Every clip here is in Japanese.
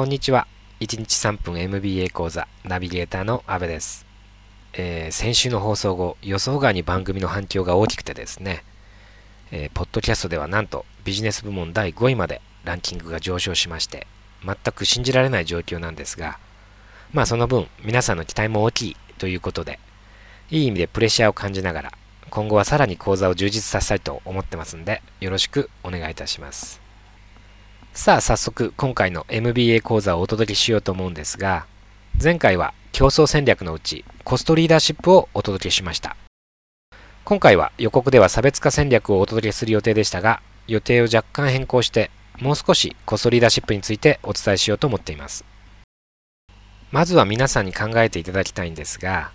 こんにちは。1日3分 MBA 講座ナビゲーターの阿部です。えー、先週の放送後、予想外に番組の反響が大きくてですね、えー、ポッドキャストではなんとビジネス部門第5位までランキングが上昇しまして、全く信じられない状況なんですが、まあその分、皆さんの期待も大きいということで、いい意味でプレッシャーを感じながら、今後はさらに講座を充実させたいと思ってますんで、よろしくお願いいたします。さあ早速今回の MBA 講座をお届けしようと思うんですが前回は競争戦略のうちコストリーダーシップをお届けしました。今回は予告では差別化戦略をお届けする予定でしたが予定を若干変更してもう少しコストリーダーシップについてお伝えしようと思っています。まずは皆さんに考えていただきたいんですが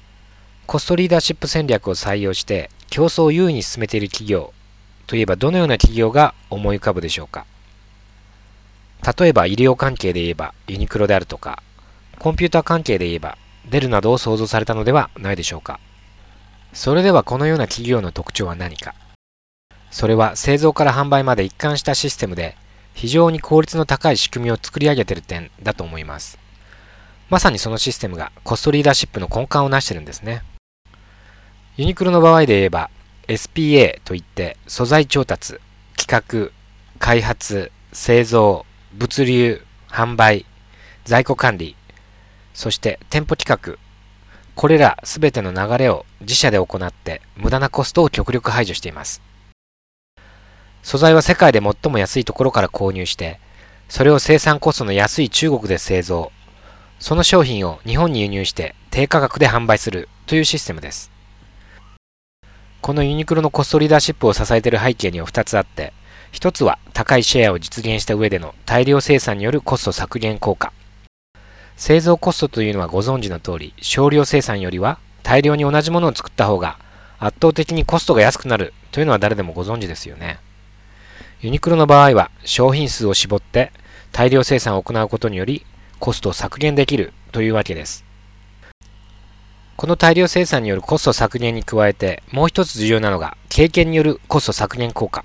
コストリーダーシップ戦略を採用して競争を優位に進めている企業といえばどのような企業が思い浮かぶでしょうか？例えば医療関係で言えばユニクロであるとか、コンピューター関係で言えばデルなどを想像されたのではないでしょうか。それではこのような企業の特徴は何か。それは製造から販売まで一貫したシステムで非常に効率の高い仕組みを作り上げている点だと思います。まさにそのシステムがコストリーダーシップの根幹を成してるんですね。ユニクロの場合で言えば SPA といって素材調達、企画、開発、製造、物流、販売、在庫管理、そして店舗企画、これらすべての流れを自社で行って無駄なコストを極力排除しています。素材は世界で最も安いところから購入して、それを生産コストの安い中国で製造、その商品を日本に輸入して低価格で販売するというシステムです。このユニクロのコストリーダーシップを支えている背景には2つあって、一つは高いシェアを実現した上での大量生産によるコスト削減効果。製造コストというのはご存知の通り、少量生産よりは大量に同じものを作った方が圧倒的にコストが安くなるというのは誰でもご存知ですよね。ユニクロの場合は商品数を絞って大量生産を行うことによりコストを削減できるというわけです。この大量生産によるコスト削減に加えてもう一つ重要なのが経験によるコスト削減効果。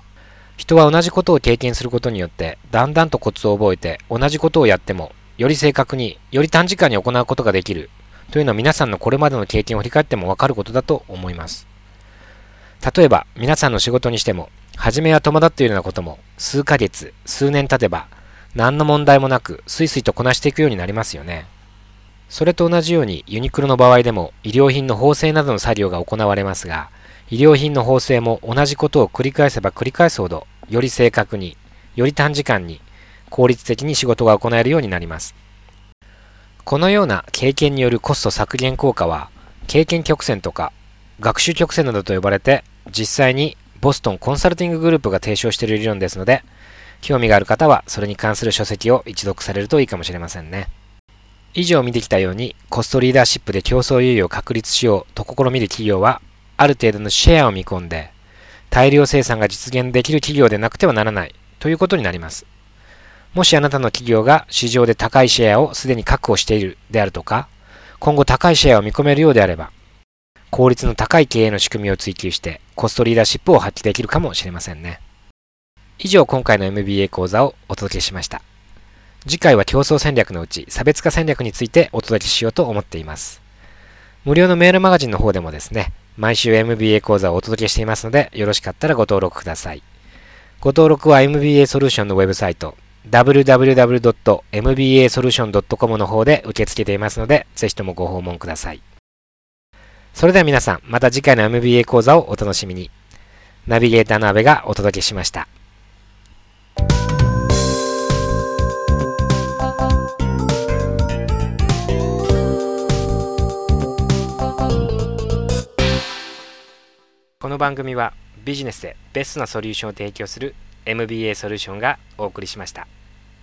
人は同じことを経験することによって、だんだんとコツを覚えて、同じことをやっても、より正確に、より短時間に行うことができる、というのは皆さんのこれまでの経験を振り返ってもわかることだと思います。例えば、皆さんの仕事にしても、初めは戸惑っているようなことも、数ヶ月、数年経てば、何の問題もなく、スイスイとこなしていくようになりますよね。それと同じように、ユニクロの場合でも、医療品の縫製などの作業が行われますが、医療品の縫製も同じことを繰り返せば繰り返すほど、より正確に、より短時間に、効率的に仕事が行えるようになります。このような経験によるコスト削減効果は、経験曲線とか、学習曲線などと呼ばれて、実際にボストンコンサルティンググループが提唱している理論ですので、興味がある方はそれに関する書籍を一読されるといいかもしれませんね。以上見てきたように、コストリーダーシップで競争優位を確立しようと試みる企業はある程度のシェアを見込んで、大量生産が実現できる企業でなくてはならないということになります。もしあなたの企業が市場で高いシェアをすでに確保しているであるとか、今後高いシェアを見込めるようであれば、効率の高い経営の仕組みを追求してコストリーダーシップを発揮できるかもしれませんね。以上今回の MBA 講座をお届けしました。次回は競争戦略のうち差別化戦略についてお届けしようと思っています。無料のメールマガジンの方でもですね、毎週 MBA 講座をお届けしていますので、よろしかったらご登録ください。ご登録は MBA ソリューションのウェブサイト、www.mbasolution.com の方で受け付けていますので、ぜひともご訪問ください。それでは皆さん、また次回の MBA 講座をお楽しみに。ナビゲーターの阿部がお届けしました。この番組はビジネスでベストなソリューションを提供する MBA ソリューションがお送りしました。